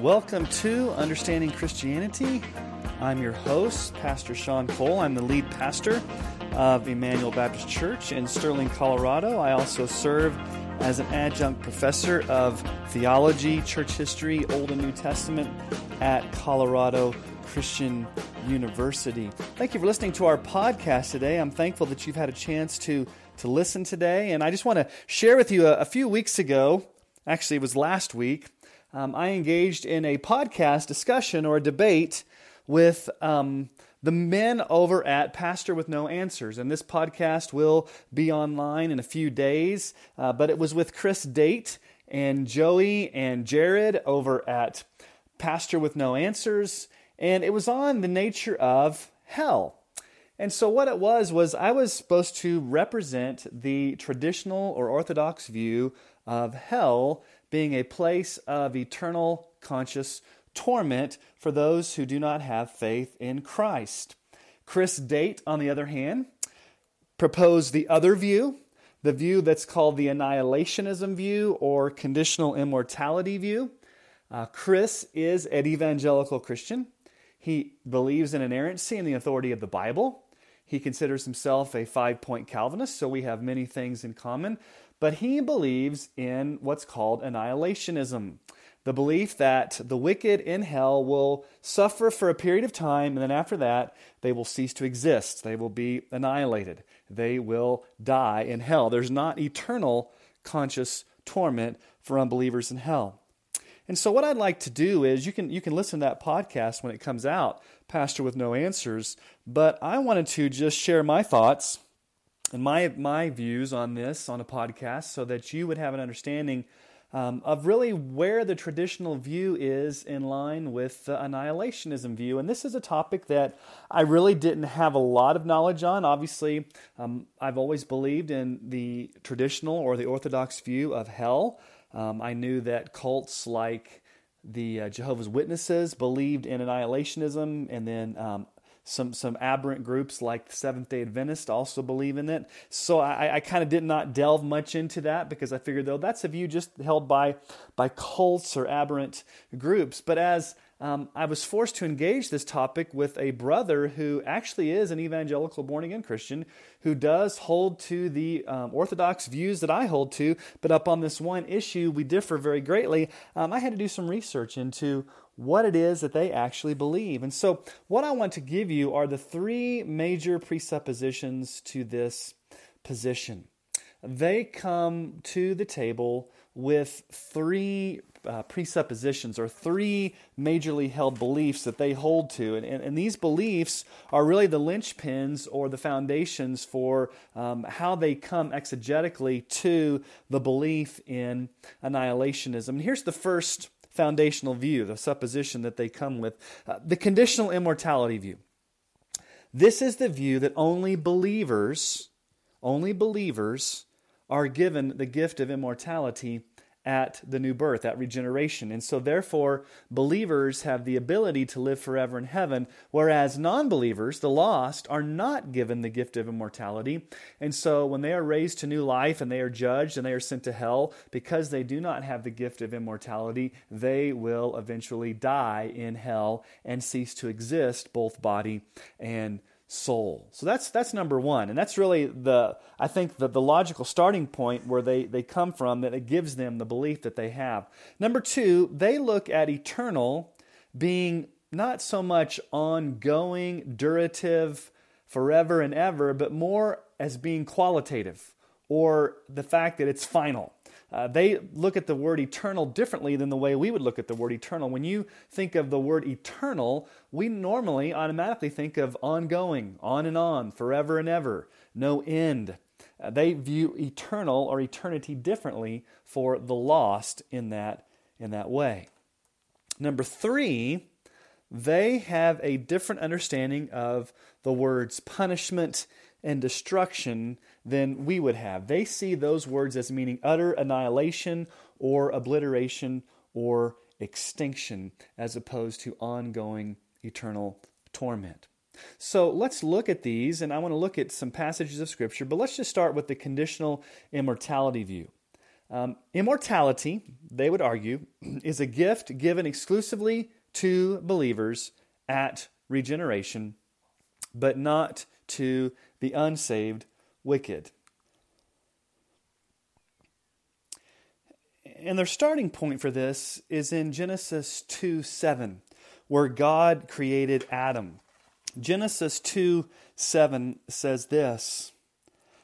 Welcome to Understanding Christianity. I'm your host, Pastor Sean Cole. I'm the lead pastor of Emmanuel Baptist Church in Sterling, Colorado. I also serve as an adjunct professor of theology, church history, Old and New Testament at Colorado Christian University. Thank you for listening to our podcast today. I'm thankful that you've had a chance to, to listen today. And I just want to share with you a, a few weeks ago, actually, it was last week, um, I engaged in a podcast discussion or a debate with um, the men over at Pastor with No Answers. And this podcast will be online in a few days, uh, but it was with Chris Date and Joey and Jared over at Pastor with No Answers. And it was on the nature of hell. And so, what it was, was I was supposed to represent the traditional or orthodox view of hell being a place of eternal conscious torment for those who do not have faith in Christ. Chris Date, on the other hand, proposed the other view, the view that's called the annihilationism view or conditional immortality view. Uh, Chris is an evangelical Christian. He believes in inerrancy and the authority of the Bible. He considers himself a five point Calvinist, so we have many things in common but he believes in what's called annihilationism the belief that the wicked in hell will suffer for a period of time, and then after that, they will cease to exist. They will be annihilated. They will die in hell. There's not eternal conscious torment for unbelievers in hell. And so, what I'd like to do is you can, you can listen to that podcast when it comes out, Pastor with No Answers, but I wanted to just share my thoughts and my my views on this on a podcast so that you would have an understanding um, of really where the traditional view is in line with the annihilationism view. And this is a topic that I really didn't have a lot of knowledge on. Obviously, um, I've always believed in the traditional or the orthodox view of hell. Um, I knew that cults like the uh, Jehovah's Witnesses believed in annihilationism, and then um, some some aberrant groups like Seventh Day Adventist also believe in it. So I, I kind of did not delve much into that because I figured though that's a view just held by by cults or aberrant groups. But as um, I was forced to engage this topic with a brother who actually is an evangelical born again Christian who does hold to the um, orthodox views that I hold to, but up on this one issue we differ very greatly. Um, I had to do some research into what it is that they actually believe. And so, what I want to give you are the three major presuppositions to this position. They come to the table with three uh, presuppositions or three majorly held beliefs that they hold to. And, and, and, these beliefs are really the linchpins or the foundations for um, how they come exegetically to the belief in annihilationism. And here's the first foundational view, the supposition that they come with, uh, the conditional immortality view. This is the view that only believers, only believers are given the gift of immortality at the new birth, at regeneration. And so, therefore, believers have the ability to live forever in heaven, whereas non believers, the lost, are not given the gift of immortality. And so, when they are raised to new life and they are judged and they are sent to hell, because they do not have the gift of immortality, they will eventually die in hell and cease to exist, both body and soul. So that's that's number one, and that's really the I think the, the logical starting point where they they come from that it gives them the belief that they have. Number two, they look at eternal being not so much ongoing, durative, forever and ever, but more as being qualitative or the fact that it's final. Uh, they look at the word eternal differently than the way we would look at the word eternal. When you think of the word eternal, we normally automatically think of ongoing, on and on, forever and ever, no end. Uh, they view eternal or eternity differently for the lost in that, in that way. Number three, they have a different understanding of the words punishment and destruction than we would have. They see those words as meaning utter annihilation or obliteration or extinction as opposed to ongoing eternal torment. So let's look at these, and I want to look at some passages of Scripture, but let's just start with the conditional immortality view. Um, immortality, they would argue, is a gift given exclusively to believers at regeneration, but not to the unsaved wicked. And their starting point for this is in Genesis 2 7, where God created Adam. Genesis 2 7 says this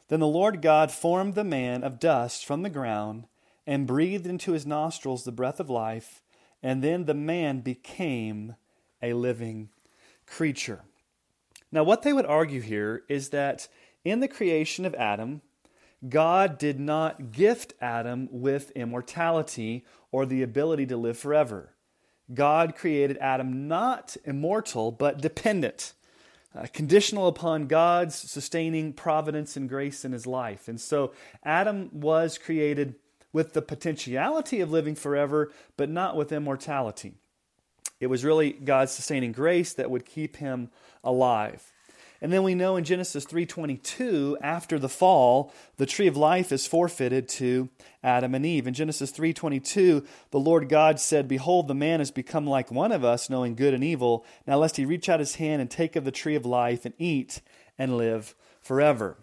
Then the Lord God formed the man of dust from the ground and breathed into his nostrils the breath of life, and then the man became a living creature. Now, what they would argue here is that in the creation of Adam, God did not gift Adam with immortality or the ability to live forever. God created Adam not immortal, but dependent, uh, conditional upon God's sustaining providence and grace in his life. And so Adam was created with the potentiality of living forever, but not with immortality. It was really God's sustaining grace that would keep him alive. And then we know in Genesis 3:22 after the fall the tree of life is forfeited to Adam and Eve. In Genesis 3:22 the Lord God said, "Behold the man has become like one of us knowing good and evil. Now lest he reach out his hand and take of the tree of life and eat and live forever."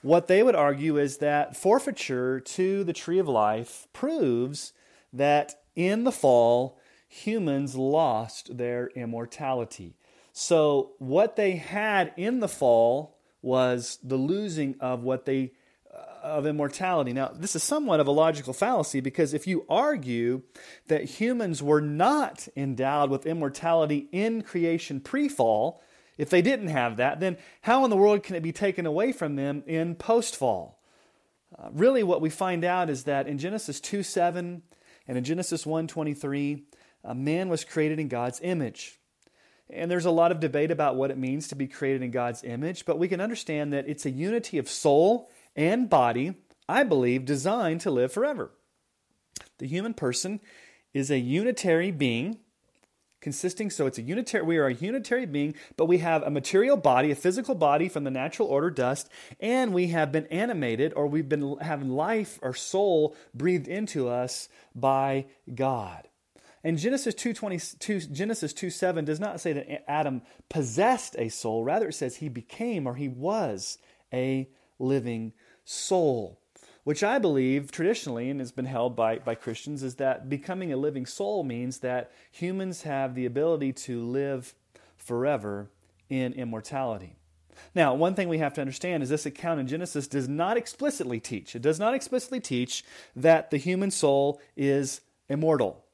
What they would argue is that forfeiture to the tree of life proves that in the fall humans lost their immortality. So, what they had in the fall was the losing of what they uh, of immortality. Now, this is somewhat of a logical fallacy because if you argue that humans were not endowed with immortality in creation pre-fall, if they didn't have that, then how in the world can it be taken away from them in post-fall? Uh, really, what we find out is that in Genesis 2 7 and in Genesis 1 23, a man was created in God's image. And there's a lot of debate about what it means to be created in God's image, but we can understand that it's a unity of soul and body, I believe, designed to live forever. The human person is a unitary being consisting so it's a unitary we are a unitary being but we have a material body a physical body from the natural order dust and we have been animated or we've been having life or soul breathed into us by god and Genesis 2:22 Genesis 2:7 does not say that Adam possessed a soul, rather it says he became or he was a living soul. Which I believe traditionally and has been held by, by Christians is that becoming a living soul means that humans have the ability to live forever in immortality. Now, one thing we have to understand is this account in Genesis does not explicitly teach. It does not explicitly teach that the human soul is immortal.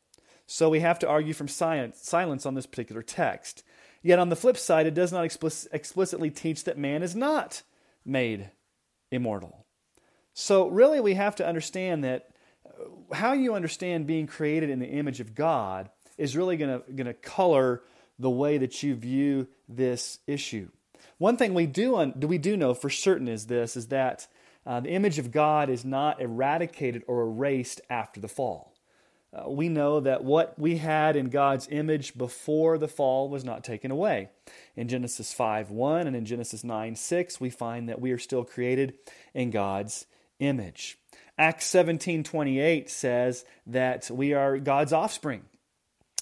So we have to argue from science, silence on this particular text. Yet on the flip side, it does not explicit, explicitly teach that man is not made immortal. So really, we have to understand that uh, how you understand being created in the image of God is really going to color the way that you view this issue. One thing we do, un, we do know for certain is this: is that uh, the image of God is not eradicated or erased after the fall. Uh, we know that what we had in God's image before the fall was not taken away. In Genesis 5 1 and in Genesis 9 6, we find that we are still created in God's image. Acts 17 28 says that we are God's offspring.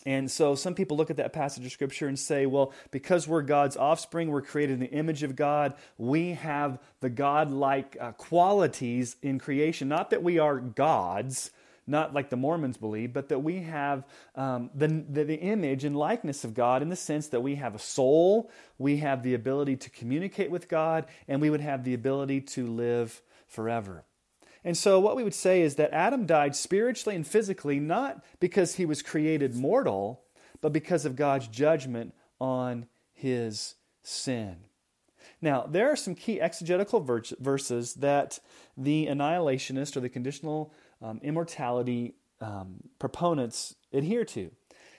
And so some people look at that passage of scripture and say, well, because we're God's offspring, we're created in the image of God, we have the God like uh, qualities in creation. Not that we are gods, not like the Mormons believe, but that we have um, the, the, the image and likeness of God in the sense that we have a soul, we have the ability to communicate with God, and we would have the ability to live forever. And so, what we would say is that Adam died spiritually and physically not because he was created mortal, but because of God's judgment on his sin. Now, there are some key exegetical verses that the annihilationist or the conditional um, immortality um, proponents adhere to.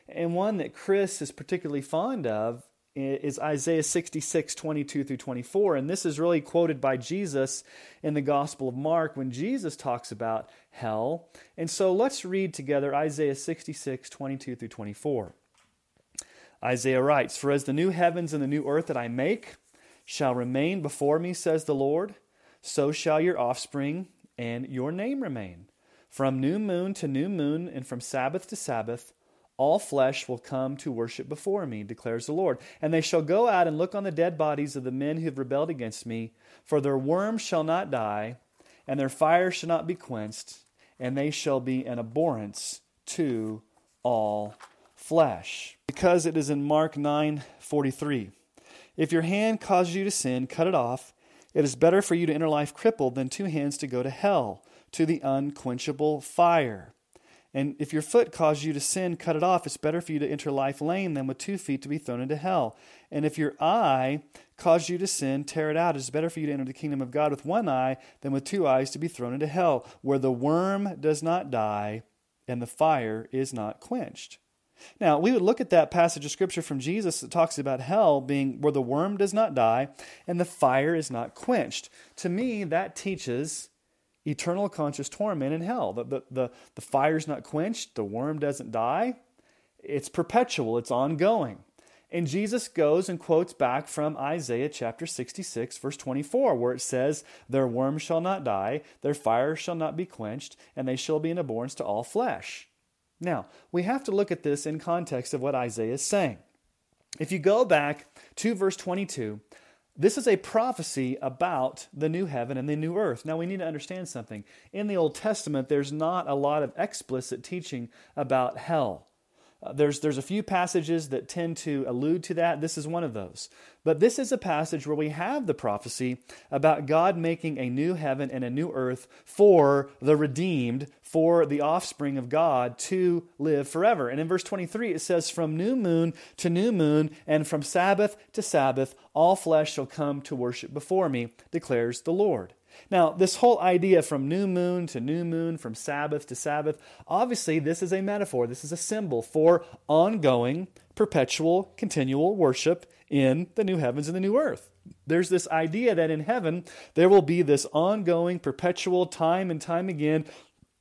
And one that Chris is particularly fond of is Isaiah 66, 22 through 24. And this is really quoted by Jesus in the Gospel of Mark when Jesus talks about hell. And so let's read together Isaiah 66, 22 through 24. Isaiah writes, For as the new heavens and the new earth that I make shall remain before me, says the Lord, so shall your offspring and your name remain. From new moon to new moon, and from Sabbath to Sabbath, all flesh will come to worship before me, declares the Lord. And they shall go out and look on the dead bodies of the men who have rebelled against me, for their worm shall not die, and their fire shall not be quenched, and they shall be an abhorrence to all flesh. Because it is in Mark 9:43. If your hand causes you to sin, cut it off. It is better for you to enter life crippled than two hands to go to hell, to the unquenchable fire. And if your foot causes you to sin, cut it off. It's better for you to enter life lame than with two feet to be thrown into hell. And if your eye causes you to sin, tear it out. It's better for you to enter the kingdom of God with one eye than with two eyes to be thrown into hell, where the worm does not die and the fire is not quenched. Now, we would look at that passage of scripture from Jesus that talks about hell being where the worm does not die and the fire is not quenched. To me, that teaches eternal conscious torment in hell. The, the, the, the fire's not quenched, the worm doesn't die. It's perpetual, it's ongoing. And Jesus goes and quotes back from Isaiah chapter 66, verse 24, where it says, Their worm shall not die, their fire shall not be quenched, and they shall be an abhorrence to all flesh. Now, we have to look at this in context of what Isaiah is saying. If you go back to verse 22, this is a prophecy about the new heaven and the new earth. Now, we need to understand something. In the Old Testament, there's not a lot of explicit teaching about hell. Uh, there's, there's a few passages that tend to allude to that. This is one of those. But this is a passage where we have the prophecy about God making a new heaven and a new earth for the redeemed, for the offspring of God to live forever. And in verse 23, it says, From new moon to new moon, and from Sabbath to Sabbath, all flesh shall come to worship before me, declares the Lord. Now, this whole idea from new moon to new moon, from Sabbath to Sabbath, obviously this is a metaphor. This is a symbol for ongoing, perpetual, continual worship in the new heavens and the new earth. There's this idea that in heaven there will be this ongoing, perpetual, time and time again,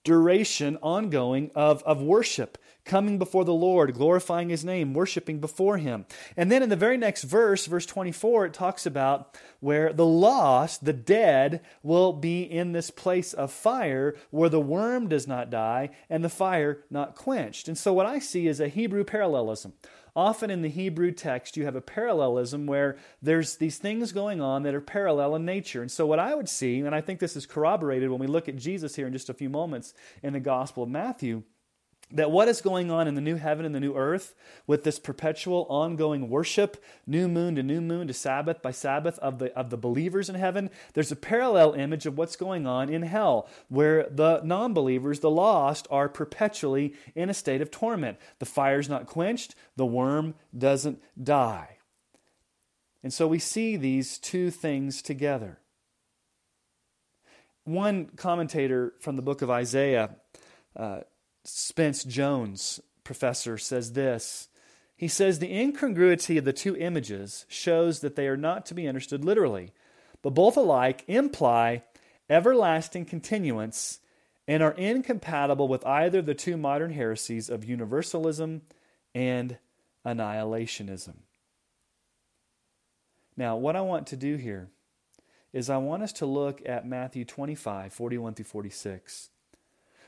duration, ongoing of, of worship coming before the Lord, glorifying His name, worshiping before Him. And then in the very next verse, verse 24, it talks about where the lost, the dead, will be in this place of fire where the worm does not die and the fire not quenched. And so what I see is a Hebrew parallelism. Often in the Hebrew text, you have a parallelism where there's these things going on that are parallel in nature. And so, what I would see, and I think this is corroborated when we look at Jesus here in just a few moments in the Gospel of Matthew, that what is going on in the new heaven and the new earth with this perpetual ongoing worship new moon to new moon to sabbath by sabbath of the of the believers in heaven there's a parallel image of what's going on in hell where the non-believers the lost are perpetually in a state of torment. The fire's not quenched the worm doesn't die. And so we see these two things together. One commentator from the book of isaiah uh, Spence Jones, professor, says this. He says the incongruity of the two images shows that they are not to be understood literally, but both alike imply everlasting continuance and are incompatible with either the two modern heresies of universalism and annihilationism. Now, what I want to do here is I want us to look at Matthew 25, 41 through 46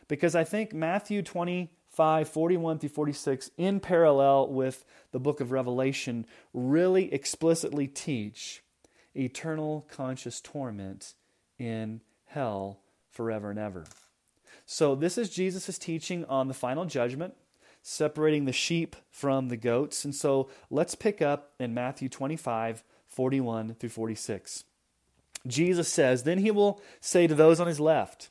because I think Matthew 25, 41 through 46, in parallel with the book of Revelation, really explicitly teach eternal conscious torment in hell forever and ever. So, this is Jesus' teaching on the final judgment, separating the sheep from the goats. And so, let's pick up in Matthew 25, 41 through 46. Jesus says, Then he will say to those on his left,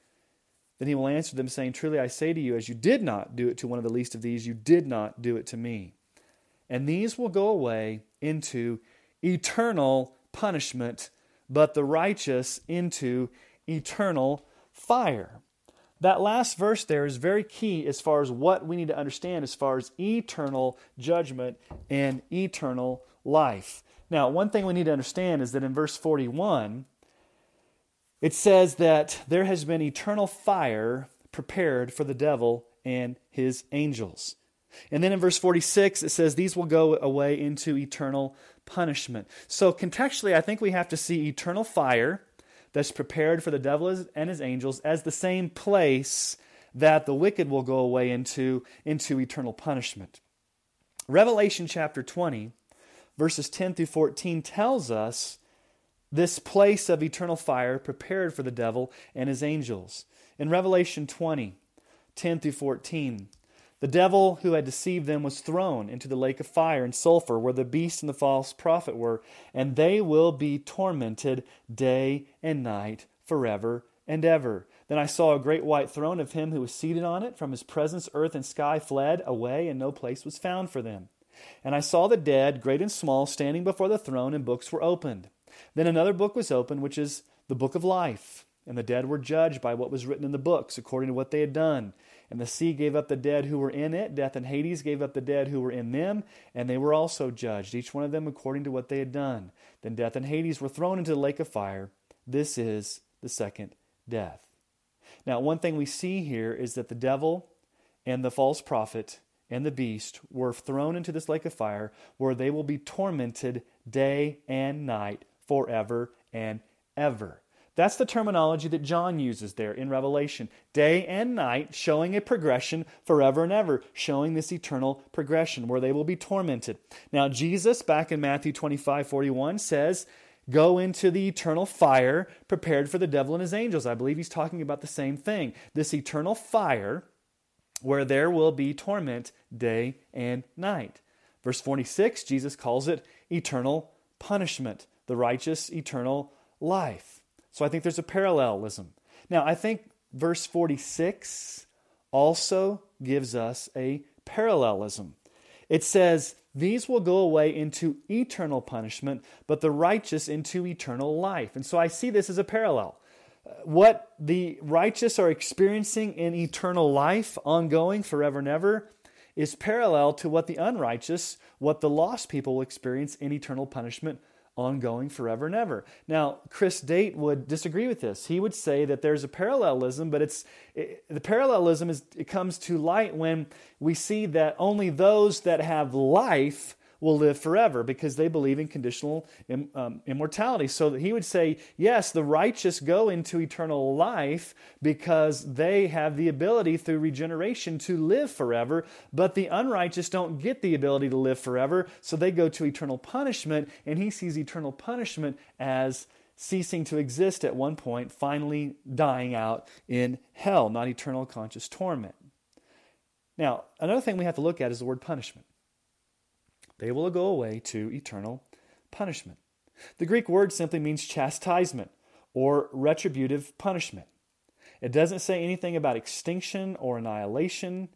Then he will answer them, saying, Truly I say to you, as you did not do it to one of the least of these, you did not do it to me. And these will go away into eternal punishment, but the righteous into eternal fire. that last verse there is very key as far as what we need to understand as far as eternal judgment and eternal life. Now, one thing we need to understand is that in verse 41, it says that there has been eternal fire prepared for the devil and his angels. And then in verse 46, it says, These will go away into eternal punishment. So, contextually, I think we have to see eternal fire that's prepared for the devil and his angels as the same place that the wicked will go away into, into eternal punishment. Revelation chapter 20, verses 10 through 14, tells us this place of eternal fire prepared for the devil and his angels. In Revelation 20, 10 through 14, the devil who had deceived them was thrown into the lake of fire and sulfur, where the beast and the false prophet were, and they will be tormented day and night forever and ever. Then I saw a great white throne of him who was seated on it. From his presence, earth and sky fled away, and no place was found for them. And I saw the dead, great and small, standing before the throne, and books were opened. Then another book was opened, which is the book of life. And the dead were judged by what was written in the books, according to what they had done. And the sea gave up the dead who were in it. Death and Hades gave up the dead who were in them, and they were also judged, each one of them according to what they had done. Then death and Hades were thrown into the lake of fire. This is the second death. Now, one thing we see here is that the devil and the false prophet and the beast were thrown into this lake of fire where they will be tormented day and night forever and ever. That's the terminology that John uses there in Revelation. Day and night, showing a progression forever and ever, showing this eternal progression where they will be tormented. Now, Jesus, back in Matthew 25 41, says, Go into the eternal fire prepared for the devil and his angels. I believe he's talking about the same thing. This eternal fire where there will be torment day and night. Verse 46, Jesus calls it eternal punishment, the righteous eternal life. So I think there's a parallelism. Now, I think verse 46 also gives us a parallelism. It says, These will go away into eternal punishment, but the righteous into eternal life. And so I see this as a parallel. Uh, what the righteous are experiencing in eternal life, ongoing forever and ever, is parallel to what the unrighteous, what the lost people will experience in eternal punishment ongoing forever and ever. Now, Chris Date would disagree with this. He would say that there's a parallelism, but it's it, the parallelism is it comes to light when we see that only those that have life will live forever because they believe in conditional um, immortality. So he would say, yes, the righteous go into eternal life because they have the ability through regeneration to live forever, but the unrighteous don't get the ability to live forever, so they go to eternal punishment, and he sees eternal punishment as ceasing to exist at one point, finally dying out in hell, not eternal conscious torment. Now, another thing we have to look at is the word punishment they will go away to eternal punishment. The Greek word simply means chastisement or retributive punishment. It doesn't say anything about extinction or annihilation.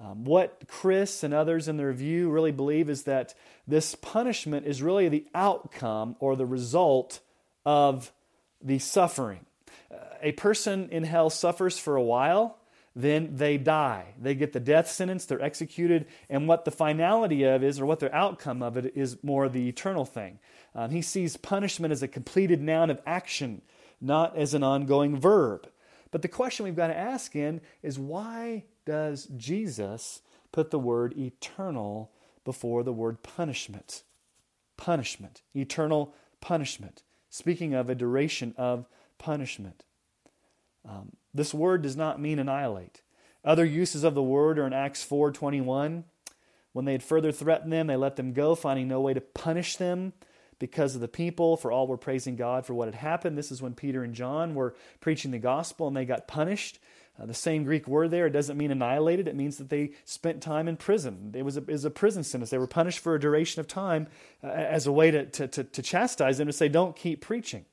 Um, what Chris and others in the review really believe is that this punishment is really the outcome or the result of the suffering. Uh, a person in hell suffers for a while, then they die. They get the death sentence, they're executed, and what the finality of is, or what the outcome of it is, more the eternal thing. Um, he sees punishment as a completed noun of action, not as an ongoing verb. But the question we've got to ask in is why does Jesus put the word eternal before the word punishment? Punishment, eternal punishment. Speaking of a duration of punishment. Um, this word does not mean annihilate. Other uses of the word are in Acts 4:21. When they had further threatened them, they let them go, finding no way to punish them because of the people, for all were praising God for what had happened. This is when Peter and John were preaching the gospel and they got punished. Uh, the same Greek word there, it doesn't mean annihilated, it means that they spent time in prison. It was a, it was a prison sentence. They were punished for a duration of time uh, as a way to, to, to, to chastise them, to say, don't keep preaching.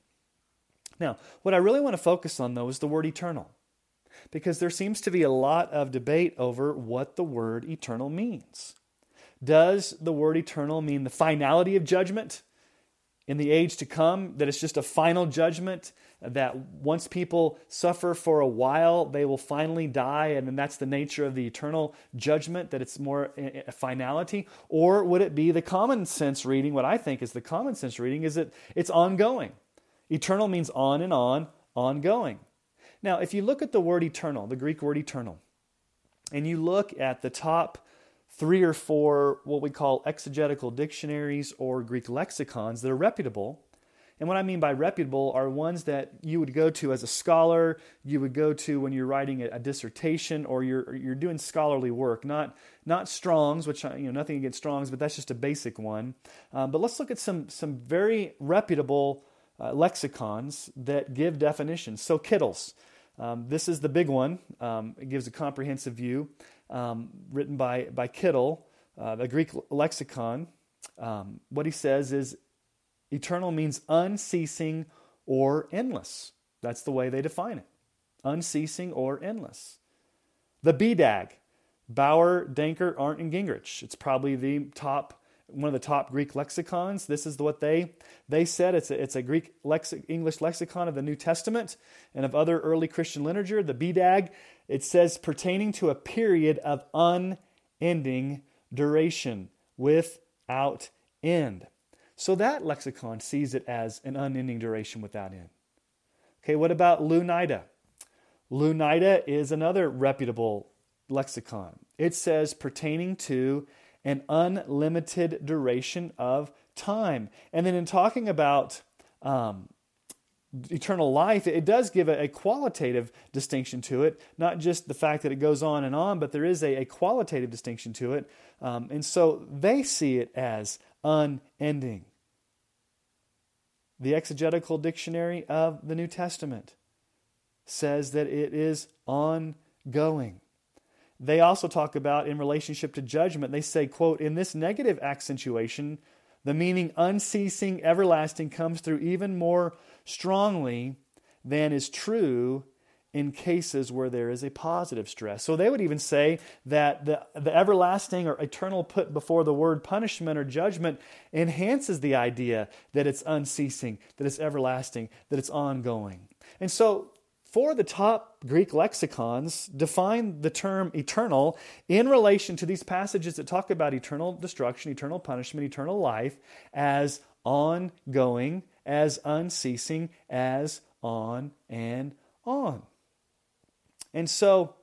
Now, what I really want to focus on, though, is the word eternal, because there seems to be a lot of debate over what the word eternal means. Does the word eternal mean the finality of judgment? in the age to come, that it's just a final judgment that once people suffer for a while, they will finally die, and then that's the nature of the eternal judgment, that it's more a finality? Or would it be the common sense reading? What I think is the common sense reading is that it's ongoing. Eternal means on and on, ongoing. Now, if you look at the word eternal, the Greek word eternal, and you look at the top three or four what we call exegetical dictionaries or Greek lexicons that are reputable, and what I mean by reputable are ones that you would go to as a scholar, you would go to when you're writing a, dissertation or you're, you're doing scholarly work, not, not Strong's, which, you know, nothing against Strong's, but that's just a basic one. Um, but let's look at some, some very reputable uh, lexicons that give definitions. So, Kittel's. Um, this is the big one. Um, it gives a comprehensive view, um, written by, by Kittle, uh, the Greek lexicon. Um, what he says is eternal means unceasing or endless. That's the way they define it unceasing or endless. The BDAG, Bauer, Danker, Arndt, and Gingrich. It's probably the top one of the top Greek lexicons. This is what they they said. It's a, it's a Greek lexi- English lexicon of the New Testament and of other early Christian literature. The BDAG it says pertaining to a period of unending duration without end. So that lexicon sees it as an unending duration without end. Okay, what about Louw-Nida? Louw-Nida is another reputable lexicon. It says pertaining to an unlimited duration of time. And then in talking about um, eternal life, it does give a, a, qualitative distinction to it, not just the fact that it goes on and on, but there is a, a qualitative distinction to it. Um, and so they see it as unending. The Exegetical Dictionary of the New Testament says that it is ongoing. They also talk about in relationship to judgment, they say, quote, in this negative accentuation, the meaning unceasing, everlasting comes through even more strongly than is true in cases where there is a positive stress. So they would even say that the, the everlasting or eternal put before the word punishment or judgment enhances the idea that it's unceasing, that it's everlasting, that it's ongoing. And so four of the top Greek lexicons define the term eternal in relation to these passages that talk about eternal destruction, eternal punishment, eternal life as ongoing, as unceasing, as on and on. And so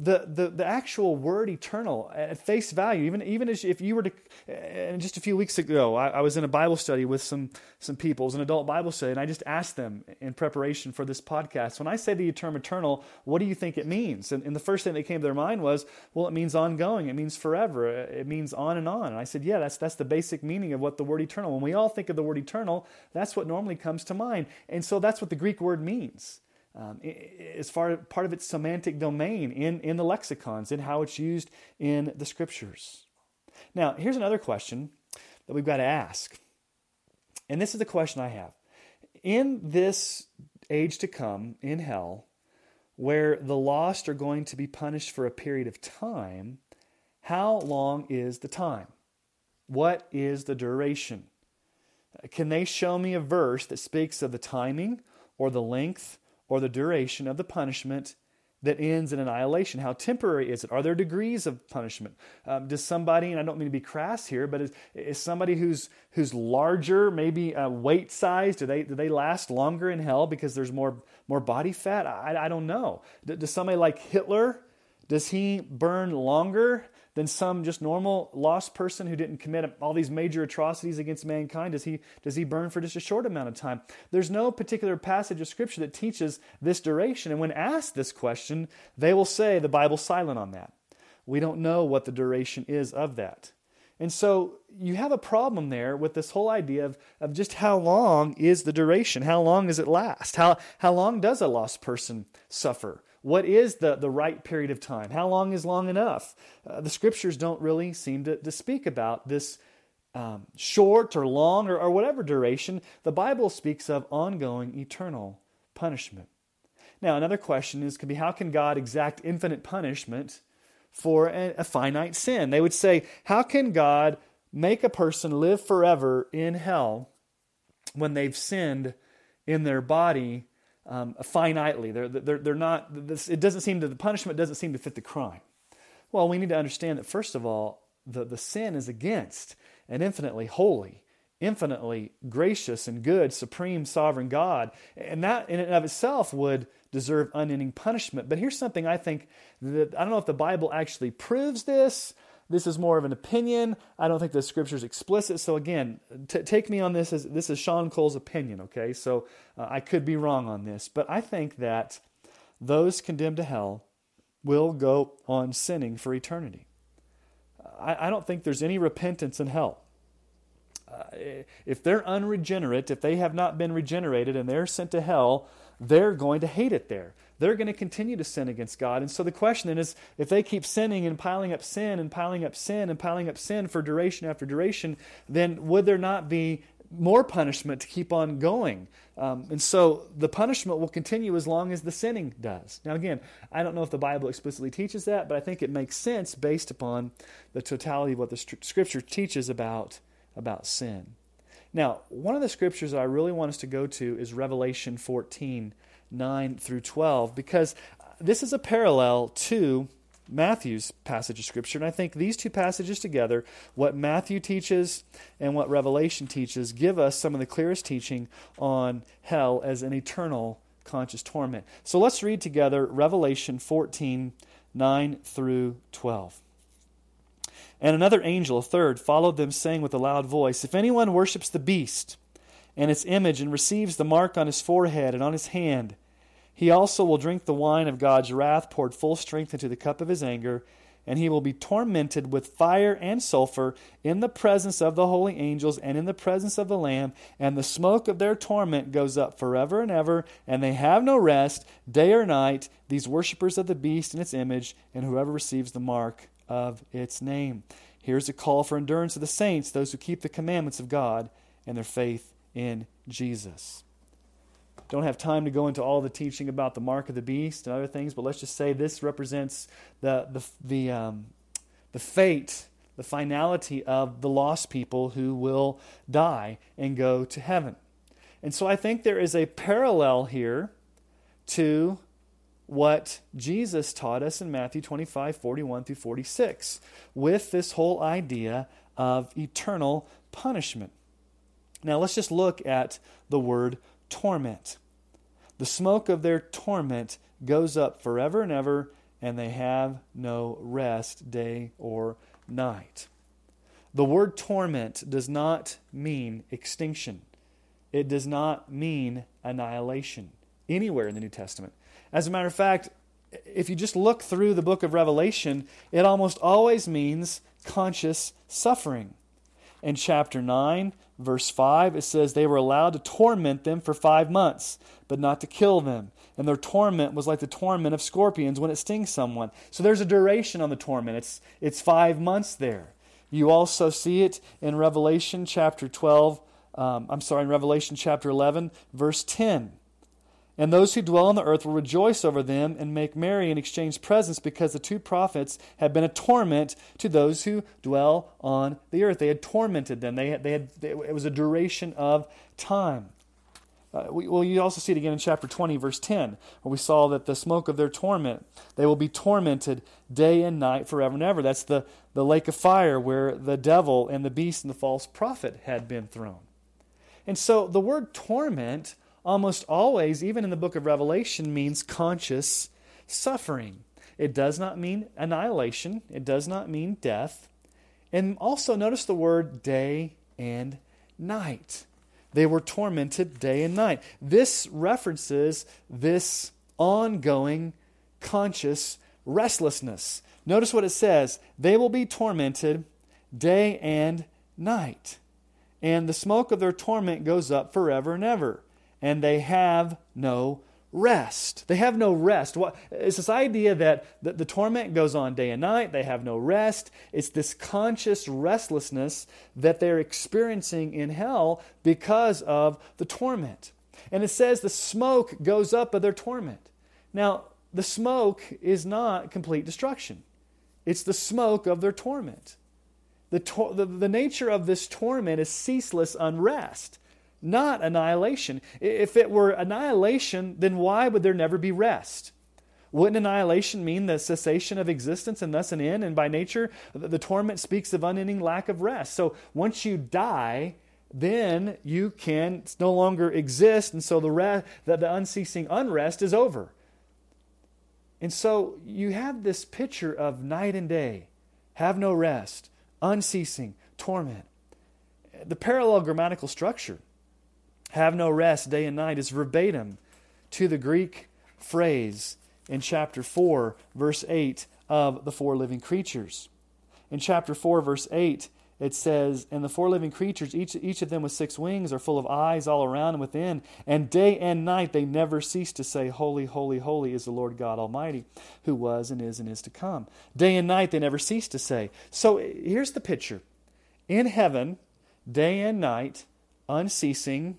the, the, the actual word eternal at face value, even, even if you were to, and just a few weeks ago, I, I, was in a Bible study with some, some people, it was an adult Bible study, and I just asked them in preparation for this podcast, when I say the term eternal, what do you think it means? And, and the first thing that came to their mind was, well, it means ongoing, it means forever, it means on and on. And I said, yeah, that's, that's the basic meaning of what the word eternal, when we all think of the word eternal, that's what normally comes to mind. And so that's what the Greek word means um, as far part of its semantic domain in, in the lexicons, in how it's used in the scriptures. Now, here's another question that we've got to ask. And this is the question I have. In this age to come, in hell, where the lost are going to be punished for a period of time, how long is the time? What is the duration? Can they show me a verse that speaks of the timing or the length or the duration of the punishment that ends in annihilation? How temporary is it? Are there degrees of punishment? Um, does somebody, and I don't mean to be crass here, but is, is somebody who's who's larger, maybe uh, weight size, do they do they last longer in hell because there's more more body fat? I, I don't know. Does somebody like Hitler? Does he burn longer than some just normal lost person who didn't commit all these major atrocities against mankind? Does he, does he burn for just a short amount of time? There's no particular passage of Scripture that teaches this duration. And when asked this question, they will say the Bible's silent on that. We don't know what the duration is of that. And so you have a problem there with this whole idea of, of just how long is the duration? How long does it last? How, how long does a lost person suffer? What is the, the right period of time? How long is long enough? Uh, the scriptures don't really seem to, to speak about this um, short or long or, or whatever duration. The Bible speaks of ongoing eternal punishment. Now, another question is could be how can God exact infinite punishment for a, a finite sin? They would say, how can God make a person live forever in hell when they've sinned in their body um, finitely. They're, they're, they're not, this, it doesn't seem to, the punishment doesn't seem to fit the crime. Well, we need to understand that, first of all, the, the sin is against an infinitely holy, infinitely gracious and good, supreme, sovereign God. And that in and of itself would deserve unending punishment. But here's something I think that I don't know if the Bible actually proves this. This is more of an opinion. I don't think the scripture is explicit. So again, t- take me on this as this is Sean Cole's opinion. Okay, so uh, I could be wrong on this, but I think that those condemned to hell will go on sinning for eternity. I, I don't think there's any repentance in hell. Uh, if they're unregenerate, if they have not been regenerated and they're sent to hell, they're going to hate it there. They're going to continue to sin against God. And so the question then is if they keep sinning and piling up sin and piling up sin and piling up sin for duration after duration, then would there not be more punishment to keep on going? Um, and so the punishment will continue as long as the sinning does. Now, again, I don't know if the Bible explicitly teaches that, but I think it makes sense based upon the totality of what the Scripture teaches about, about sin. Now, one of the scriptures that I really want us to go to is Revelation 14 9 through 12, because this is a parallel to Matthew's passage of Scripture. And I think these two passages together, what Matthew teaches and what Revelation teaches, give us some of the clearest teaching on hell as an eternal conscious torment. So let's read together Revelation 14 9 through 12. And another angel, a third, followed them, saying with a loud voice If anyone worships the beast and its image and receives the mark on his forehead and on his hand, he also will drink the wine of God's wrath poured full strength into the cup of his anger, and he will be tormented with fire and sulfur in the presence of the holy angels and in the presence of the Lamb, and the smoke of their torment goes up forever and ever, and they have no rest, day or night, these worshippers of the beast and its image, and whoever receives the mark of its name. Here's a call for endurance of the saints, those who keep the commandments of God and their faith in Jesus. Don't have time to go into all the teaching about the mark of the beast and other things, but let's just say this represents the, the, the, um, the fate, the finality of the lost people who will die and go to heaven. And so I think there is a parallel here to what Jesus taught us in Matthew 25, 41 through 46, with this whole idea of eternal punishment. Now, let's just look at the word torment. The smoke of their torment goes up forever and ever, and they have no rest day or night. The word torment does not mean extinction, it does not mean annihilation anywhere in the New Testament. As a matter of fact, if you just look through the book of Revelation, it almost always means conscious suffering. In chapter 9, verse 5, it says they were allowed to torment them for five months, but not to kill them. And their torment was like the torment of scorpions when it stings someone. So there's a duration on the torment. It's, it's five months there. You also see it in Revelation chapter 12, um, I'm sorry, in Revelation chapter 11, verse 10. And those who dwell on the earth will rejoice over them and make merry and exchange presents because the two prophets had been a torment to those who dwell on the earth. They had tormented them. They had, they had, it was a duration of time. Uh, we, well, you also see it again in chapter 20, verse 10, where we saw that the smoke of their torment, they will be tormented day and night forever and ever. That's the, the lake of fire where the devil and the beast and the false prophet had been thrown. And so the word torment almost always, even in the book of Revelation, means conscious suffering. It does not mean annihilation, it does not mean death. And also notice the word day and night. They were tormented day and night. This references this ongoing conscious restlessness. Notice what it says they will be tormented day and night. And the smoke of their torment goes up forever and ever and they have no rest. They have no rest. What, it's this idea that the, the, torment goes on day and night, they have no rest. It's this conscious restlessness that they're experiencing in hell because of the torment. And it says the smoke goes up of their torment. Now, the smoke is not complete destruction, it's the smoke of their torment. The, to- the, the nature of this torment is ceaseless unrest. Not annihilation. If it were annihilation, then why would there never be rest? Wouldn't annihilation mean the cessation of existence and thus an end? And by nature, the torment speaks of unending lack of rest. So once you die, then you can no longer exist, and so the, rest, the, the unceasing unrest is over. And so you have this picture of night and day, have no rest, unceasing torment. The parallel grammatical structure, have no rest day and night, is verbatim to the Greek phrase in chapter 4, verse 8 of the four living creatures. In chapter 4, verse 8, it says, And the four living creatures, each, each of them with six wings, are full of eyes all around and within. And day and night they never cease to say, Holy, holy, holy is the Lord God Almighty, who was and is and is to come. Day and night they never cease to say. So here's the picture In heaven, day and night, unceasing,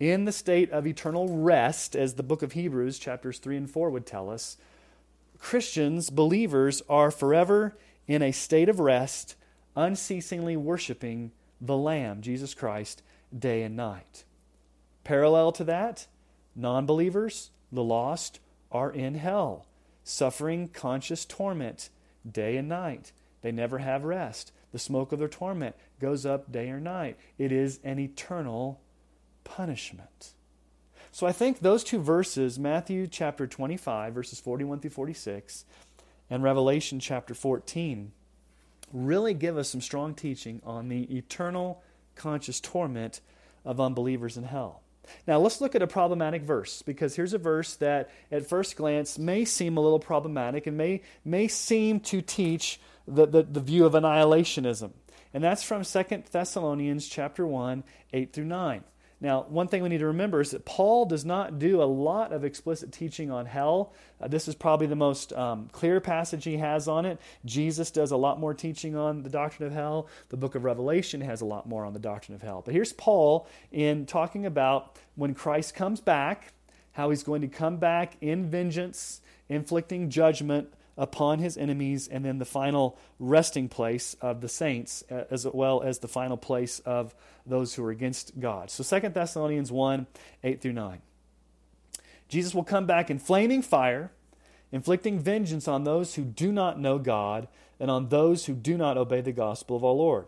in the state of eternal rest, as the book of Hebrews, chapters 3 and 4, would tell us, Christians, believers, are forever in a state of rest, unceasingly worshiping the Lamb, Jesus Christ, day and night. Parallel to that, non believers, the lost, are in hell, suffering conscious torment day and night. They never have rest. The smoke of their torment goes up day or night. It is an eternal punishment. So I think those two verses, Matthew chapter 25, verses 41 through 46, and Revelation chapter 14, really give us some strong teaching on the eternal conscious torment of unbelievers in hell. Now, let's look at a problematic verse because here's a verse that at first glance may seem a little problematic and may, may seem to teach the, the, the view of annihilationism. And that's from 2 Thessalonians chapter 1, 8 through 9. Now, one thing we need to remember is that Paul does not do a lot of explicit teaching on hell. Uh, this is probably the most um, clear passage he has on it. Jesus does a lot more teaching on the doctrine of hell. The book of Revelation has a lot more on the doctrine of hell. But here's Paul in talking about when Christ comes back, how he's going to come back in vengeance, inflicting judgment upon his enemies, and then the final resting place of the saints, uh, as well as the final place of those who are against God. So 2 Thessalonians 1 8 through 9. Jesus will come back in flaming fire, inflicting vengeance on those who do not know God and on those who do not obey the gospel of our Lord.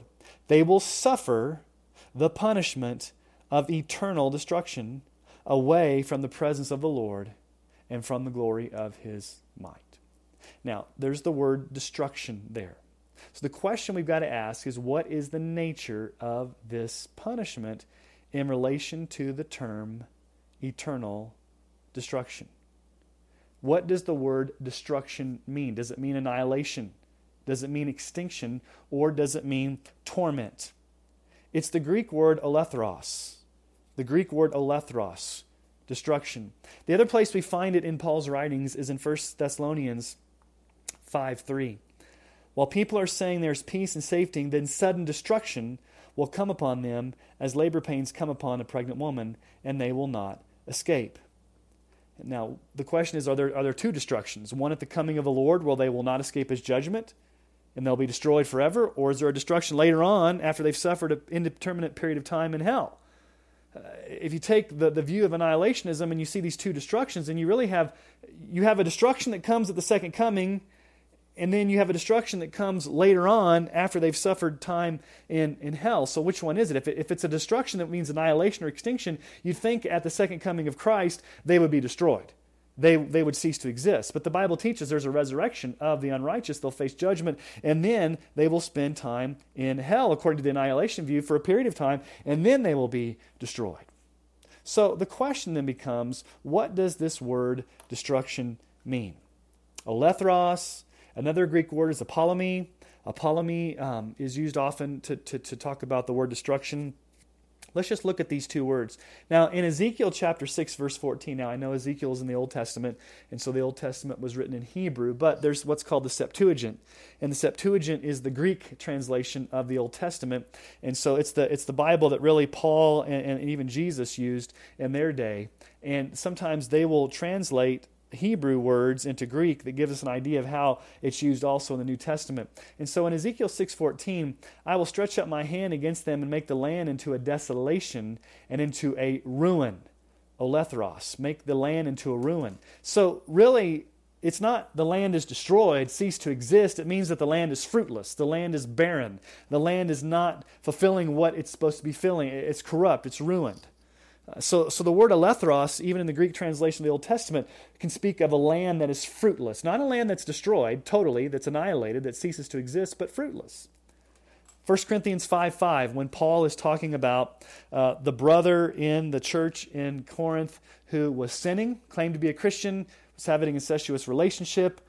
They will suffer the punishment of eternal destruction away from the presence of the Lord and from the glory of his might. Now, there's the word destruction there. So the question we've got to ask is what is the nature of this punishment in relation to the term eternal destruction? What does the word destruction mean? Does it mean annihilation? Does it mean extinction? Or does it mean torment? It's the Greek word olethros. The Greek word olethros, destruction. The other place we find it in Paul's writings is in 1 Thessalonians 5 3. While people are saying there's peace and safety, then sudden destruction will come upon them as labor pains come upon a pregnant woman, and they will not escape. Now, the question is are there, are there two destructions? One at the coming of the Lord, where they will not escape his judgment and they'll be destroyed forever? Or is there a destruction later on after they've suffered an indeterminate period of time in hell? Uh, if you take the, the view of annihilationism and you see these two destructions, then you really have you have a destruction that comes at the second coming and then you have a destruction that comes later on after they've suffered time in, in hell. So, which one is it? If, it? if it's a destruction that means annihilation or extinction, you'd think at the second coming of Christ they would be destroyed. They, they would cease to exist. But the Bible teaches there's a resurrection of the unrighteous. They'll face judgment, and then they will spend time in hell, according to the annihilation view, for a period of time, and then they will be destroyed. So the question then becomes what does this word destruction mean? Olethros, Another Greek word is apollumi. Apollumi um, is used often to, to, to talk about the word destruction. Let's just look at these two words. Now, in Ezekiel chapter 6, verse 14, now I know Ezekiel is in the Old Testament, and so the Old Testament was written in Hebrew, but there's what's called the Septuagint. And the Septuagint is the Greek translation of the Old Testament. And so it's the, it's the Bible that really Paul and, and even Jesus used in their day. And sometimes they will translate Hebrew words into Greek that gives us an idea of how it's used also in the New Testament. And so in Ezekiel 6:14, I will stretch out my hand against them and make the land into a desolation and into a ruin. Olethros, make the land into a ruin. So really it's not the land is destroyed, ceased to exist. It means that the land is fruitless. The land is barren. The land is not fulfilling what it's supposed to be filling. It's corrupt. It's ruined. So, so the word olethros, even in the Greek translation of the Old Testament, can speak of a land that is fruitless. Not a land that's destroyed totally, that's annihilated, that ceases to exist, but fruitless. 1 Corinthians 5 5, when Paul is talking about uh, the brother in the church in Corinth who was sinning, claimed to be a Christian, was having an incestuous relationship,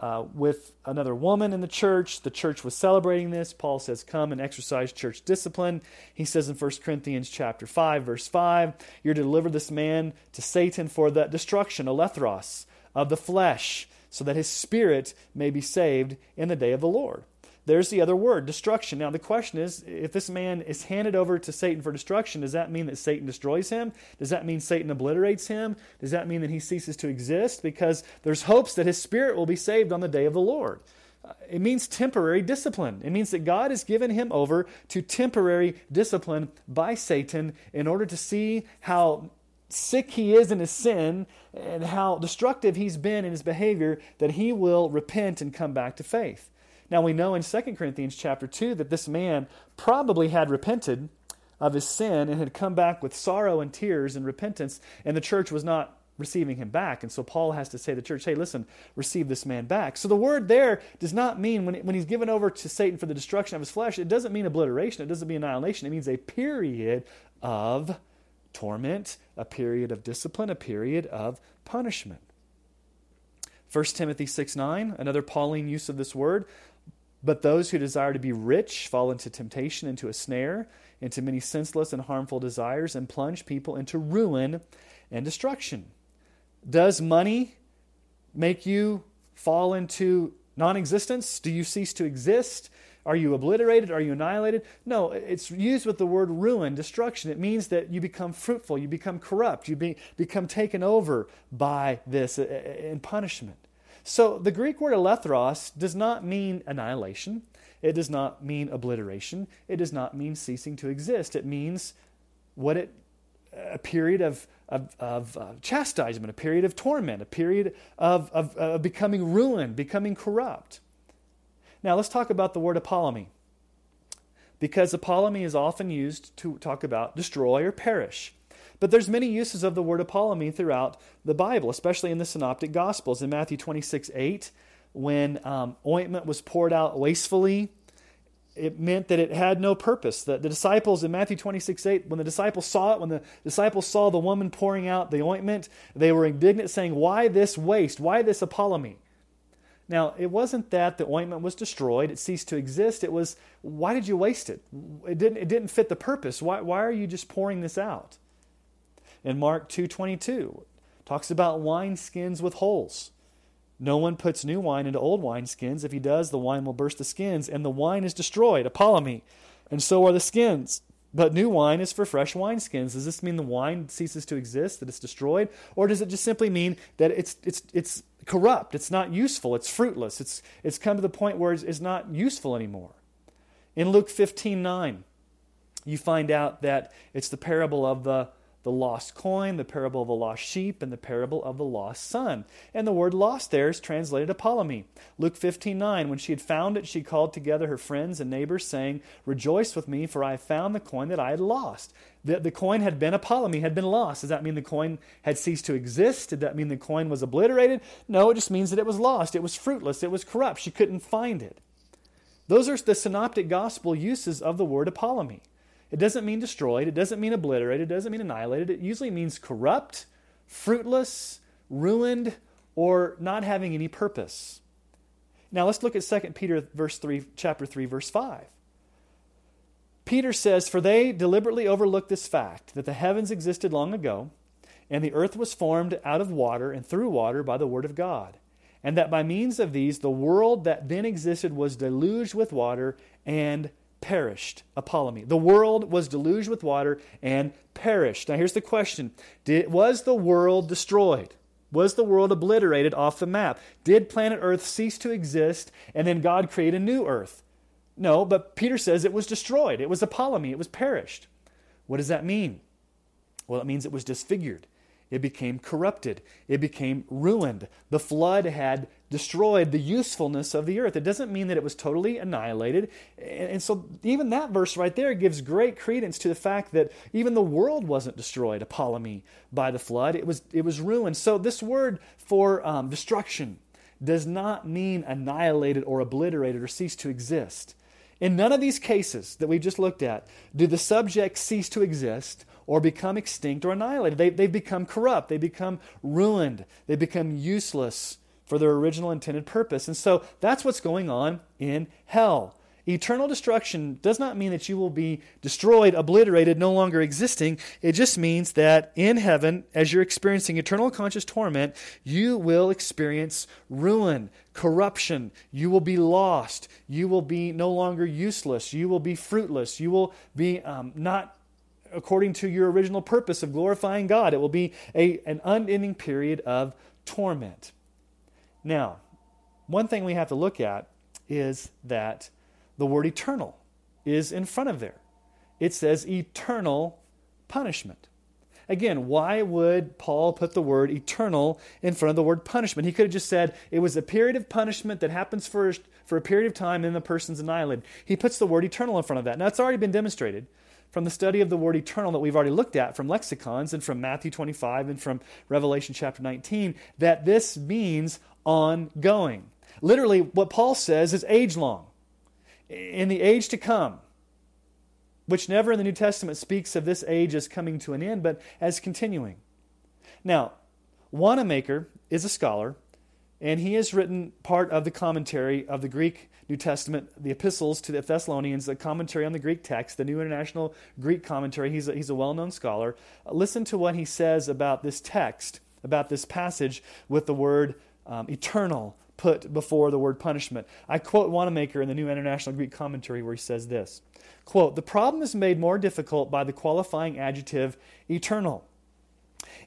uh, with another woman in the church. The church was celebrating this. Paul says, Come and exercise church discipline. He says in 1 Corinthians chapter 5, verse 5, You're to deliver this man to Satan for the destruction, olethros, of the flesh, so that his spirit may be saved in the day of the Lord. There's the other word, destruction. Now, the question is if this man is handed over to Satan for destruction, does that mean that Satan destroys him? Does that mean Satan obliterates him? Does that mean that he ceases to exist? Because there's hopes that his spirit will be saved on the day of the Lord. Uh, it means temporary discipline. It means that God has given him over to temporary discipline by Satan in order to see how sick he is in his sin and how destructive he's been in his behavior that he will repent and come back to faith. Now we know in 2 Corinthians chapter 2 that this man probably had repented of his sin and had come back with sorrow and tears and repentance, and the church was not receiving him back. And so Paul has to say to the church, hey, listen, receive this man back. So the word there does not mean, when, when he's given over to Satan for the destruction of his flesh, it doesn't mean obliteration, it doesn't mean annihilation. It means a period of torment, a period of discipline, a period of punishment. 1 Timothy 6 9, another Pauline use of this word. But those who desire to be rich fall into temptation, into a snare, into many senseless and harmful desires, and plunge people into ruin and destruction. Does money make you fall into non existence? Do you cease to exist? Are you obliterated? Are you annihilated? No, it's used with the word ruin, destruction. It means that you become fruitful, you become corrupt, you be, become taken over by this uh, uh, in punishment. So the Greek word olethros does not mean annihilation. It does not mean obliteration. It does not mean ceasing to exist. It means what it a period of, of, of uh, chastisement, a period of torment, a period of, of uh, becoming ruined, becoming corrupt. Now let's talk about the word apollumi. Because apollumi is often used to talk about destroy or perish. But there's many uses of the word apollumi throughout the Bible, especially in the Synoptic Gospels. In Matthew 26, 8, when um, ointment was poured out wastefully, it meant that it had no purpose. The, the disciples in Matthew 26, 8, when the disciples saw it, when the disciples saw the woman pouring out the ointment, they were indignant, saying, Why this waste? Why this apollumi? Now, it wasn't that the ointment was destroyed, it ceased to exist. It was, why did you waste it? It didn't, it didn't fit the purpose. Why, why are you just pouring this out? In Mark 2:22 talks about wine skins with holes. No one puts new wine into old wine skins. If he does, the wine will burst the skins, and the wine is destroyed, apollumi, and so are the skins. But new wine is for fresh wineskins. Does this mean the wine ceases to exist, that it's destroyed? Or does it just simply mean that it's, it's, it's corrupt, it's not useful, it's fruitless, it's, it's come to the point where it's, it's not useful anymore? In Luke 15 9, you find out that it's the parable of the the lost coin, the parable of the lost sheep, and the parable of the lost son. And the word lost there is translated apollumi. Luke 15 9, when she had found it, she called together her friends and neighbors, saying, Rejoice with me, for I have found the coin that I had lost. The, the coin had been apollumi, had been lost. Does that mean the coin had ceased to exist? Did that mean the coin was obliterated? No, it just means that it was lost. It was fruitless. It was corrupt. She couldn't find it. Those are the synoptic gospel uses of the word apollumi. It doesn't mean destroyed, it doesn't mean obliterated, it doesn't mean annihilated. It usually means corrupt, fruitless, ruined, or not having any purpose. Now let's look at 2 Peter verse 3 chapter 3 verse 5. Peter says, "For they deliberately overlooked this fact that the heavens existed long ago, and the earth was formed out of water and through water by the word of God, and that by means of these the world that then existed was deluged with water and perished. Apollumi. The world was deluged with water and perished. Now here's the question Did, Was the world destroyed? Was the world obliterated off the map? Did planet Earth cease to exist and then God create a new Earth? No, but Peter says it was destroyed. It was apollumi. It was perished. What does that mean? Well, it means it was disfigured. It became corrupted. It became ruined. The flood had destroyed the usefulness of the earth. It doesn't mean that it was totally annihilated. And so, even that verse right there gives great credence to the fact that even the world wasn't destroyed, apollumi, by the flood. It was, it was ruined. So, this word for um, destruction does not mean annihilated or obliterated or cease to exist. In none of these cases that we've just looked at do the subjects cease to exist or become extinct or annihilated. They, they've become corrupt, they become ruined, they become useless for their original intended purpose. And so that's what's going on in hell. Eternal destruction does not mean that you will be destroyed, obliterated, no longer existing. It just means that in heaven, as you're experiencing eternal conscious torment, you will experience ruin, corruption. You will be lost. You will be no longer useless. You will be fruitless. You will be um, not according to your original purpose of glorifying God. It will be a, an unending period of torment. Now, one thing we have to look at is that the word eternal is in front of there. It says eternal punishment. Again, why would Paul put the word eternal in front of the word punishment? He could have just said it was a period of punishment that happens for, for a period of time and the person's annihilated. He puts the word eternal in front of that. Now, it's already been demonstrated from the study of the word eternal that we've already looked at from lexicons and from Matthew 25 and from Revelation chapter 19 that this means ongoing. Literally, what Paul says is age long in the age to come, which never in the New Testament speaks of this age as coming to an end, but as continuing. Now, Wanamaker is a scholar, and he has written part of the commentary of the Greek New Testament, the epistles to the Thessalonians, the commentary on the Greek text, the New International Greek Commentary. He's a, he's a well known scholar. Listen to what he says about this text, about this passage with the word um, eternal put before the word punishment. I quote Wanamaker in the New International Greek Commentary where he says this quote, The problem is made more difficult by the qualifying adjective eternal.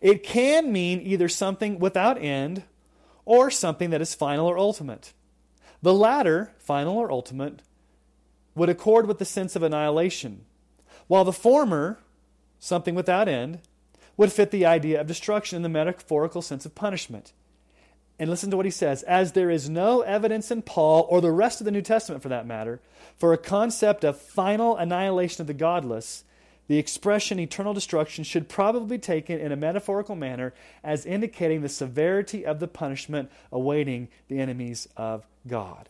It can mean either something without end or something that is final or ultimate. The latter, final or ultimate, would accord with the sense of annihilation, while the former, something without end, would fit the idea of destruction in the metaphorical sense of punishment. And listen to what he says as there is no evidence in Paul, or the rest of the New Testament for that matter, for a concept of final annihilation of the godless, the expression eternal destruction should probably be taken in a metaphorical manner as indicating the severity of the punishment awaiting the enemies of God.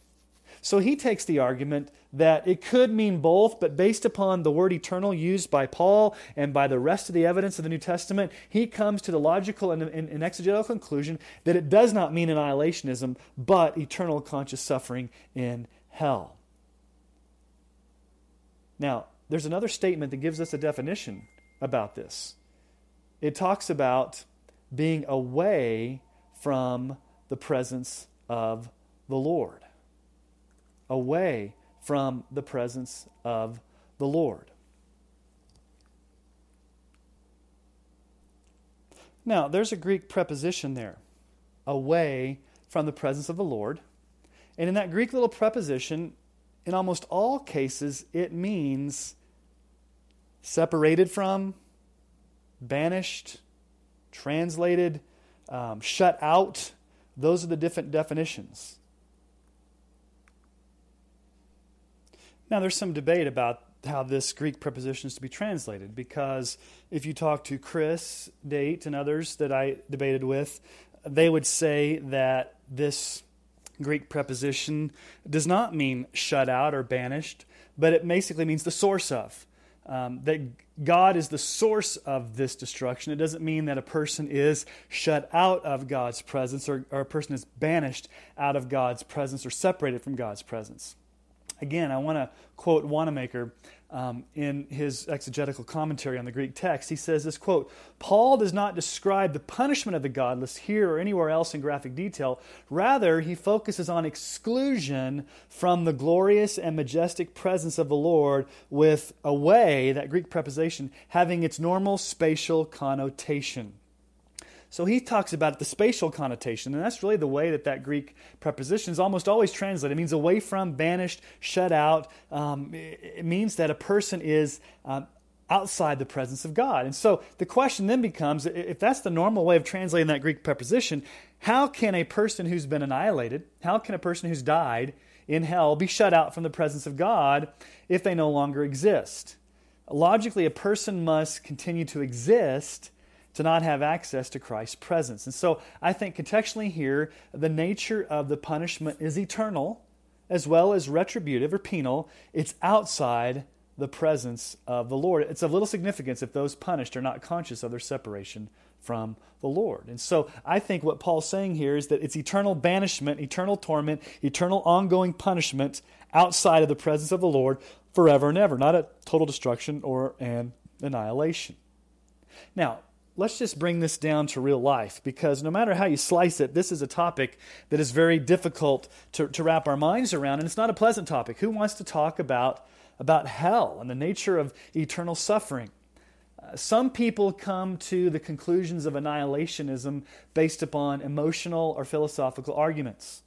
So he takes the argument that it could mean both, but based upon the word eternal used by Paul and by the rest of the evidence of the New Testament, he comes to the logical and, and, and exegetical conclusion that it does not mean annihilationism, but eternal conscious suffering in hell. Now, there's another statement that gives us a definition about this. It talks about being away from the presence of the Lord away from the presence of the Lord. Now, there's a Greek preposition there, away from the presence of the Lord. And in that Greek little preposition, in almost all cases, it means separated from, banished, translated, um, shut out. Those are the different definitions. Now, there's some debate about how this Greek preposition is to be translated because if you talk to Chris, Date, and others that I debated with, they would say that this Greek preposition does not mean shut out or banished, but it basically means the source of. Um, that God is the source of this destruction. It doesn't mean that a person is shut out of God's presence or, or a person is banished out of God's presence or separated from God's presence. Again, I want to quote Wanamaker um, in his exegetical commentary on the Greek text. He says this quote Paul does not describe the punishment of the godless here or anywhere else in graphic detail. Rather, he focuses on exclusion from the glorious and majestic presence of the Lord with away, that Greek preposition, having its normal spatial connotation. So he talks about the spatial connotation, and that's really the way that that Greek preposition is almost always translated. It means away from, banished, shut out. Um, it means that a person is um, outside the presence of God. And so the question then becomes if that's the normal way of translating that Greek preposition, how can a person who's been annihilated, how can a person who's died in hell be shut out from the presence of God if they no longer exist? Logically, a person must continue to exist to not have access to Christ's presence. And so I think contextually here, the nature of the punishment is eternal as well as retributive or penal. It's outside the presence of the Lord. It's of little significance if those punished are not conscious of their separation from the Lord. And so I think what Paul's saying here is that it's eternal banishment, eternal torment, eternal ongoing punishment outside of the presence of the Lord forever and ever, not a total destruction or an annihilation. Now, let's just bring this down to real life because no matter how you slice it, this is a topic that is very difficult to, to wrap our minds around, and it's not a pleasant topic. Who wants to talk about about hell and the nature of eternal suffering. Uh, some people come to the conclusions of annihilationism based upon emotional or philosophical arguments.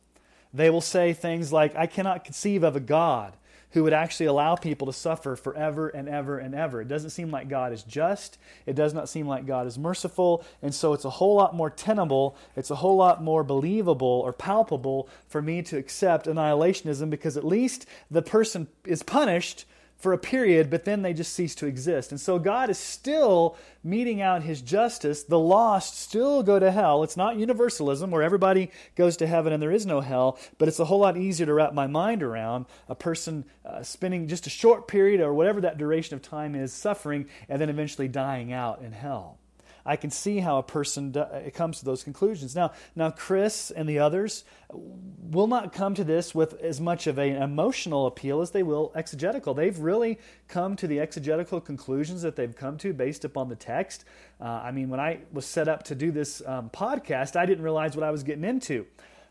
They will say things like, I cannot conceive of a God who would actually allow people to suffer forever and ever and ever. It doesn't seem like God is just. It does not seem like God is merciful. And so it's a whole lot more tenable, it's a whole lot more believable or palpable for me to accept annihilationism because at least the person is punished for a period, but then they just cease to exist. And so God is still meting out his justice. The lost still go to hell. It's not universalism where everybody goes to heaven and there is no hell, but it's a whole lot easier to wrap my mind around a person uh, spending just a short period or whatever that duration of time is suffering and then eventually dying out in hell. I can see how a person do, comes to those conclusions. Now, now Chris and the others will not come to this with as much of an emotional appeal as they will exegetical. They've really come to the exegetical conclusions that they've come to based upon the text. Uh, I mean, when I was set up to do this um, podcast, I didn't realize what I was getting into.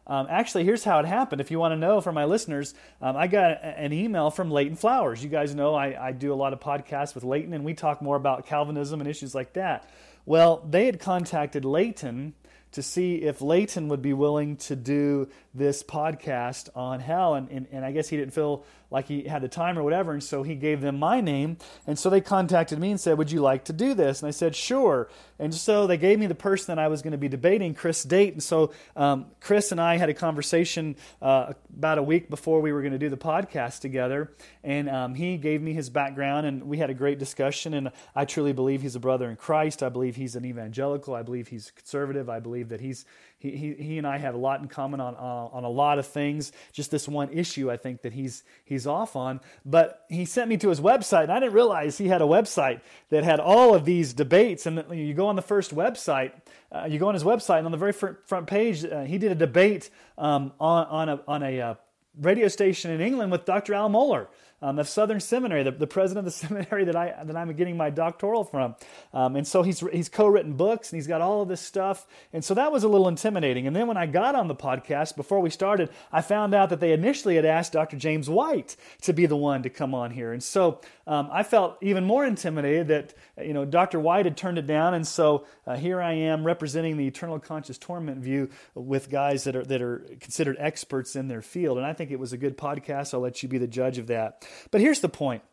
Um, actually, here's how it happened. If you want to know for my listeners, um, I got an email from Leighton Flowers. You guys know I, I, do a lot of podcasts with Leighton, and we talk more about Calvinism and issues like that. Well, they had contacted Leighton to see if Leighton would be willing to do this podcast on hell. And, and, and, I guess he didn't feel like he had the time or whatever. And so he gave them my name. And so they contacted me and said, Would you like to do this? And I said, Sure. And so they gave me the person that I was going to be debating, Chris Date. And so um, Chris and I had a conversation uh, about a week before we were going to do the podcast together. And um, he gave me his background, and we had a great discussion. And I truly believe he's a brother in Christ. I believe he's an evangelical. I believe he's conservative. I believe that he's he, he, he and I have a lot in common on, uh, on a lot of things. Just this one issue, I think that he's, he's off on. But he sent me to his website, and I didn't realize he had a website that had all of these debates. And you go on the first website, uh, you go on his website, and on the very front page, uh, he did a debate um, on, on a, on a uh, radio station in England with Dr. Al Mohler um, of Southern Seminary, the, the president of the seminary that I that I'm getting my doctoral from. Um, and so he's he's co-written books and he's got all of this stuff. And so that was a little intimidating. And then when I got on the podcast before we started, I found out that they initially had asked Dr. James White to be the one to come on here. And so um, I felt even more intimidated that you know Dr. White had turned it down. And so uh, here I am representing the eternal conscious torment view with guys that are that are considered experts in their field. And I think it was a good podcast. I'll let you be the judge of that. But here's the point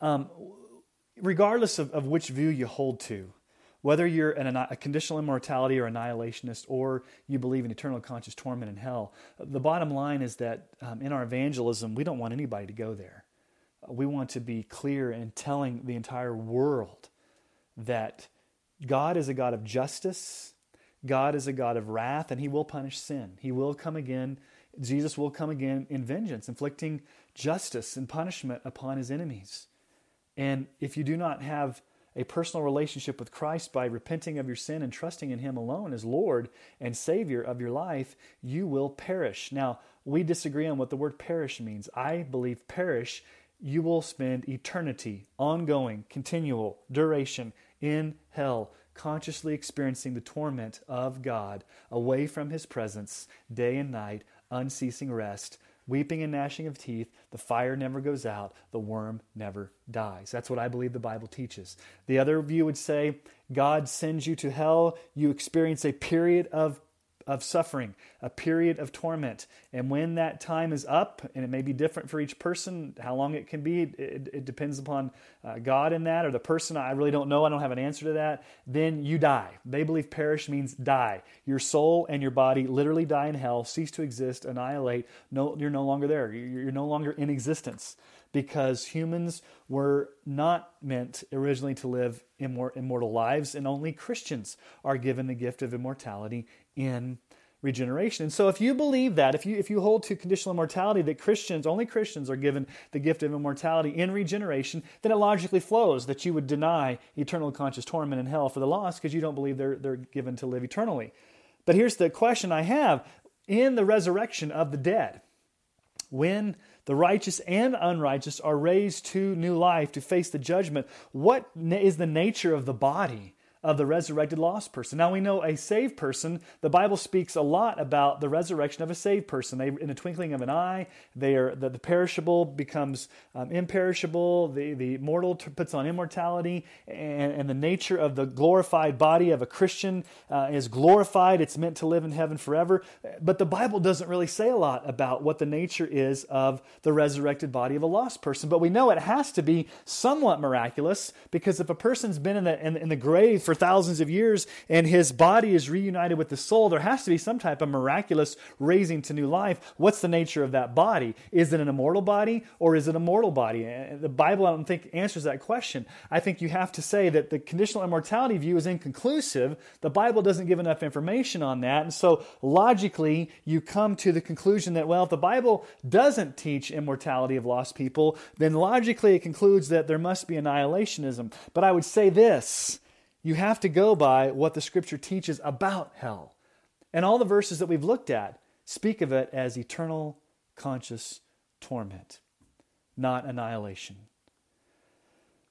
um, regardless of, of which view you hold to, whether you're an, a conditional immortality or annihilationist, or you believe in eternal conscious torment in hell, the bottom line is that um, in our evangelism, we don't want anybody to go there. We want to be clear in telling the entire world that God is a God of justice, God is a God of wrath, and He will punish sin. He will come again. Jesus will come again in vengeance, inflicting justice and punishment upon his enemies. And if you do not have a personal relationship with Christ by repenting of your sin and trusting in Him alone as Lord and Savior of your life, you will perish. Now, we disagree on what the word perish means. I believe perish, you will spend eternity, ongoing, continual duration in hell, consciously experiencing the torment of God, away from His presence, day and night, unceasing rest, weeping and gnashing of teeth. The fire never goes out, the worm never dies. That's what I believe the Bible teaches. The other view would say God sends you to hell, you experience a period of of suffering, a period of torment. And when that time is up, and it may be different for each person, how long it can be, it, it depends upon uh, God in that or the person. I really don't know. I don't have an answer to that. Then you die. They believe perish means die. Your soul and your body literally die in hell, cease to exist, annihilate. No, you're no longer there. You're, you're no longer in existence because humans were not meant originally to live immortal lives, and only Christians are given the gift of immortality in regeneration. And so if you believe that, if you if you hold to conditional immortality that Christians, only Christians are given the gift of immortality in regeneration, then it logically flows that you would deny eternal conscious torment in hell for the lost because you don't believe they're they're given to live eternally. But here's the question I have in the resurrection of the dead, when the righteous and unrighteous are raised to new life to face the judgment, what is the nature of the body? Of the resurrected lost person. Now we know a saved person, the Bible speaks a lot about the resurrection of a saved person. They, in a twinkling of an eye, they are, the, the perishable becomes um, imperishable, the, the mortal puts on immortality, and, and, the nature of the glorified body of a Christian uh, is glorified. It's meant to live in heaven forever. But the Bible doesn't really say a lot about what the nature is of the resurrected body of a lost person. But we know it has to be somewhat miraculous because if a person's been in the, in, in the grave for thousands of years and his body is reunited with the soul, there has to be some type of miraculous raising to new life. What's the nature of that body? Is it an immortal body or is it a mortal body? Eh, the Bible, I don't think, answers that question. I think you have to say that the conditional immortality view is inconclusive. The Bible doesn't give enough information on that. And so logically, you come to the conclusion that, well, if the Bible doesn't teach immortality of lost people, then logically it concludes that there must be annihilationism. But I would say this you have to go by what the scripture teaches about hell. And all the verses that we've looked at speak of it as eternal conscious torment, not annihilation.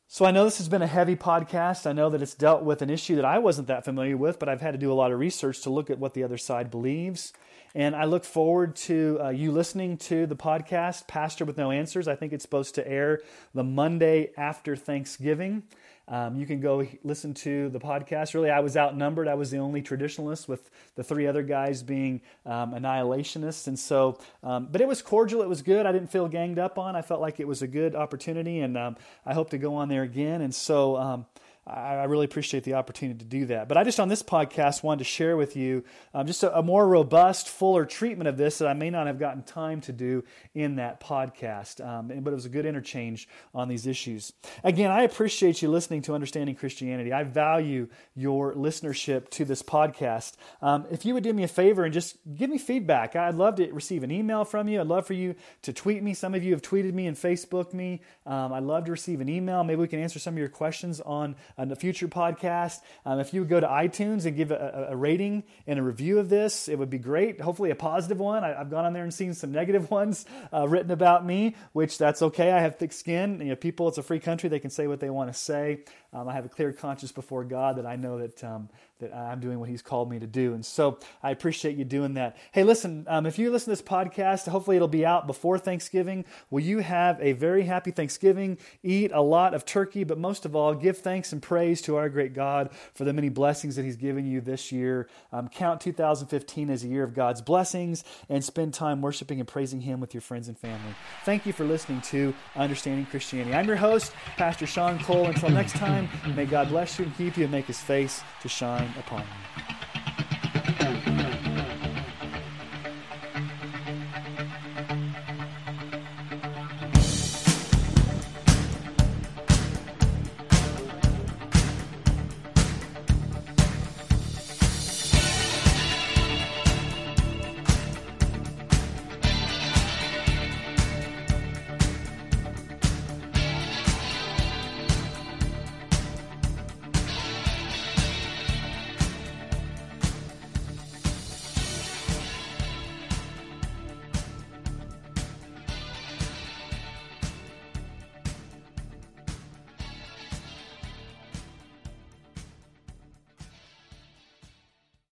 So I know this has been a heavy podcast. I know that it's dealt with an issue that I wasn't that familiar with, but I've had to do a lot of research to look at what the other side believes. And I look forward to uh, you listening to the podcast, Pastor with No Answers. I think it's supposed to air the Monday after Thanksgiving. Um, you can go listen to the podcast. Really, I was outnumbered. I was the only traditionalist, with the three other guys being um, annihilationists. And so, um, but it was cordial. It was good. I didn't feel ganged up on. I felt like it was a good opportunity, and um, I hope to go on there again. And so, um, I, really appreciate the opportunity to do that. But I just on this podcast wanted to share with you um, just a, a, more robust, fuller treatment of this that I may not have gotten time to do in that podcast. Um, but it was a good interchange on these issues. Again, I appreciate you listening to Understanding Christianity. I value your listenership to this podcast. Um, if you would do me a favor and just give me feedback, I'd love to receive an email from you. I'd love for you to tweet me. Some of you have tweeted me and Facebook me. Um, I'd love to receive an email. Maybe we can answer some of your questions on on a future podcast. Um, if you would go to iTunes and give a, a, rating and a review of this, it would be great. Hopefully, a positive one. I, have gone on there and seen some negative ones uh, written about me, which that's okay. I have thick skin. You know, people, it's a free country. They can say what they want to say. Um, I have a clear conscience before God that I know that um, that I'm doing what He's called me to do. And so I appreciate you doing that. Hey, listen, um, if you listen to this podcast, hopefully it'll be out before Thanksgiving. Will you have a very happy Thanksgiving? Eat a lot of turkey, but most of all, give thanks and praise to our great God for the many blessings that He's given you this year. Um, count 2015 as a year of God's blessings and spend time worshiping and praising Him with your friends and family. Thank you for listening to Understanding Christianity. I'm your host, Pastor Sean Cole. Until next time, may God bless you and keep you and make His face to shine frowned upon.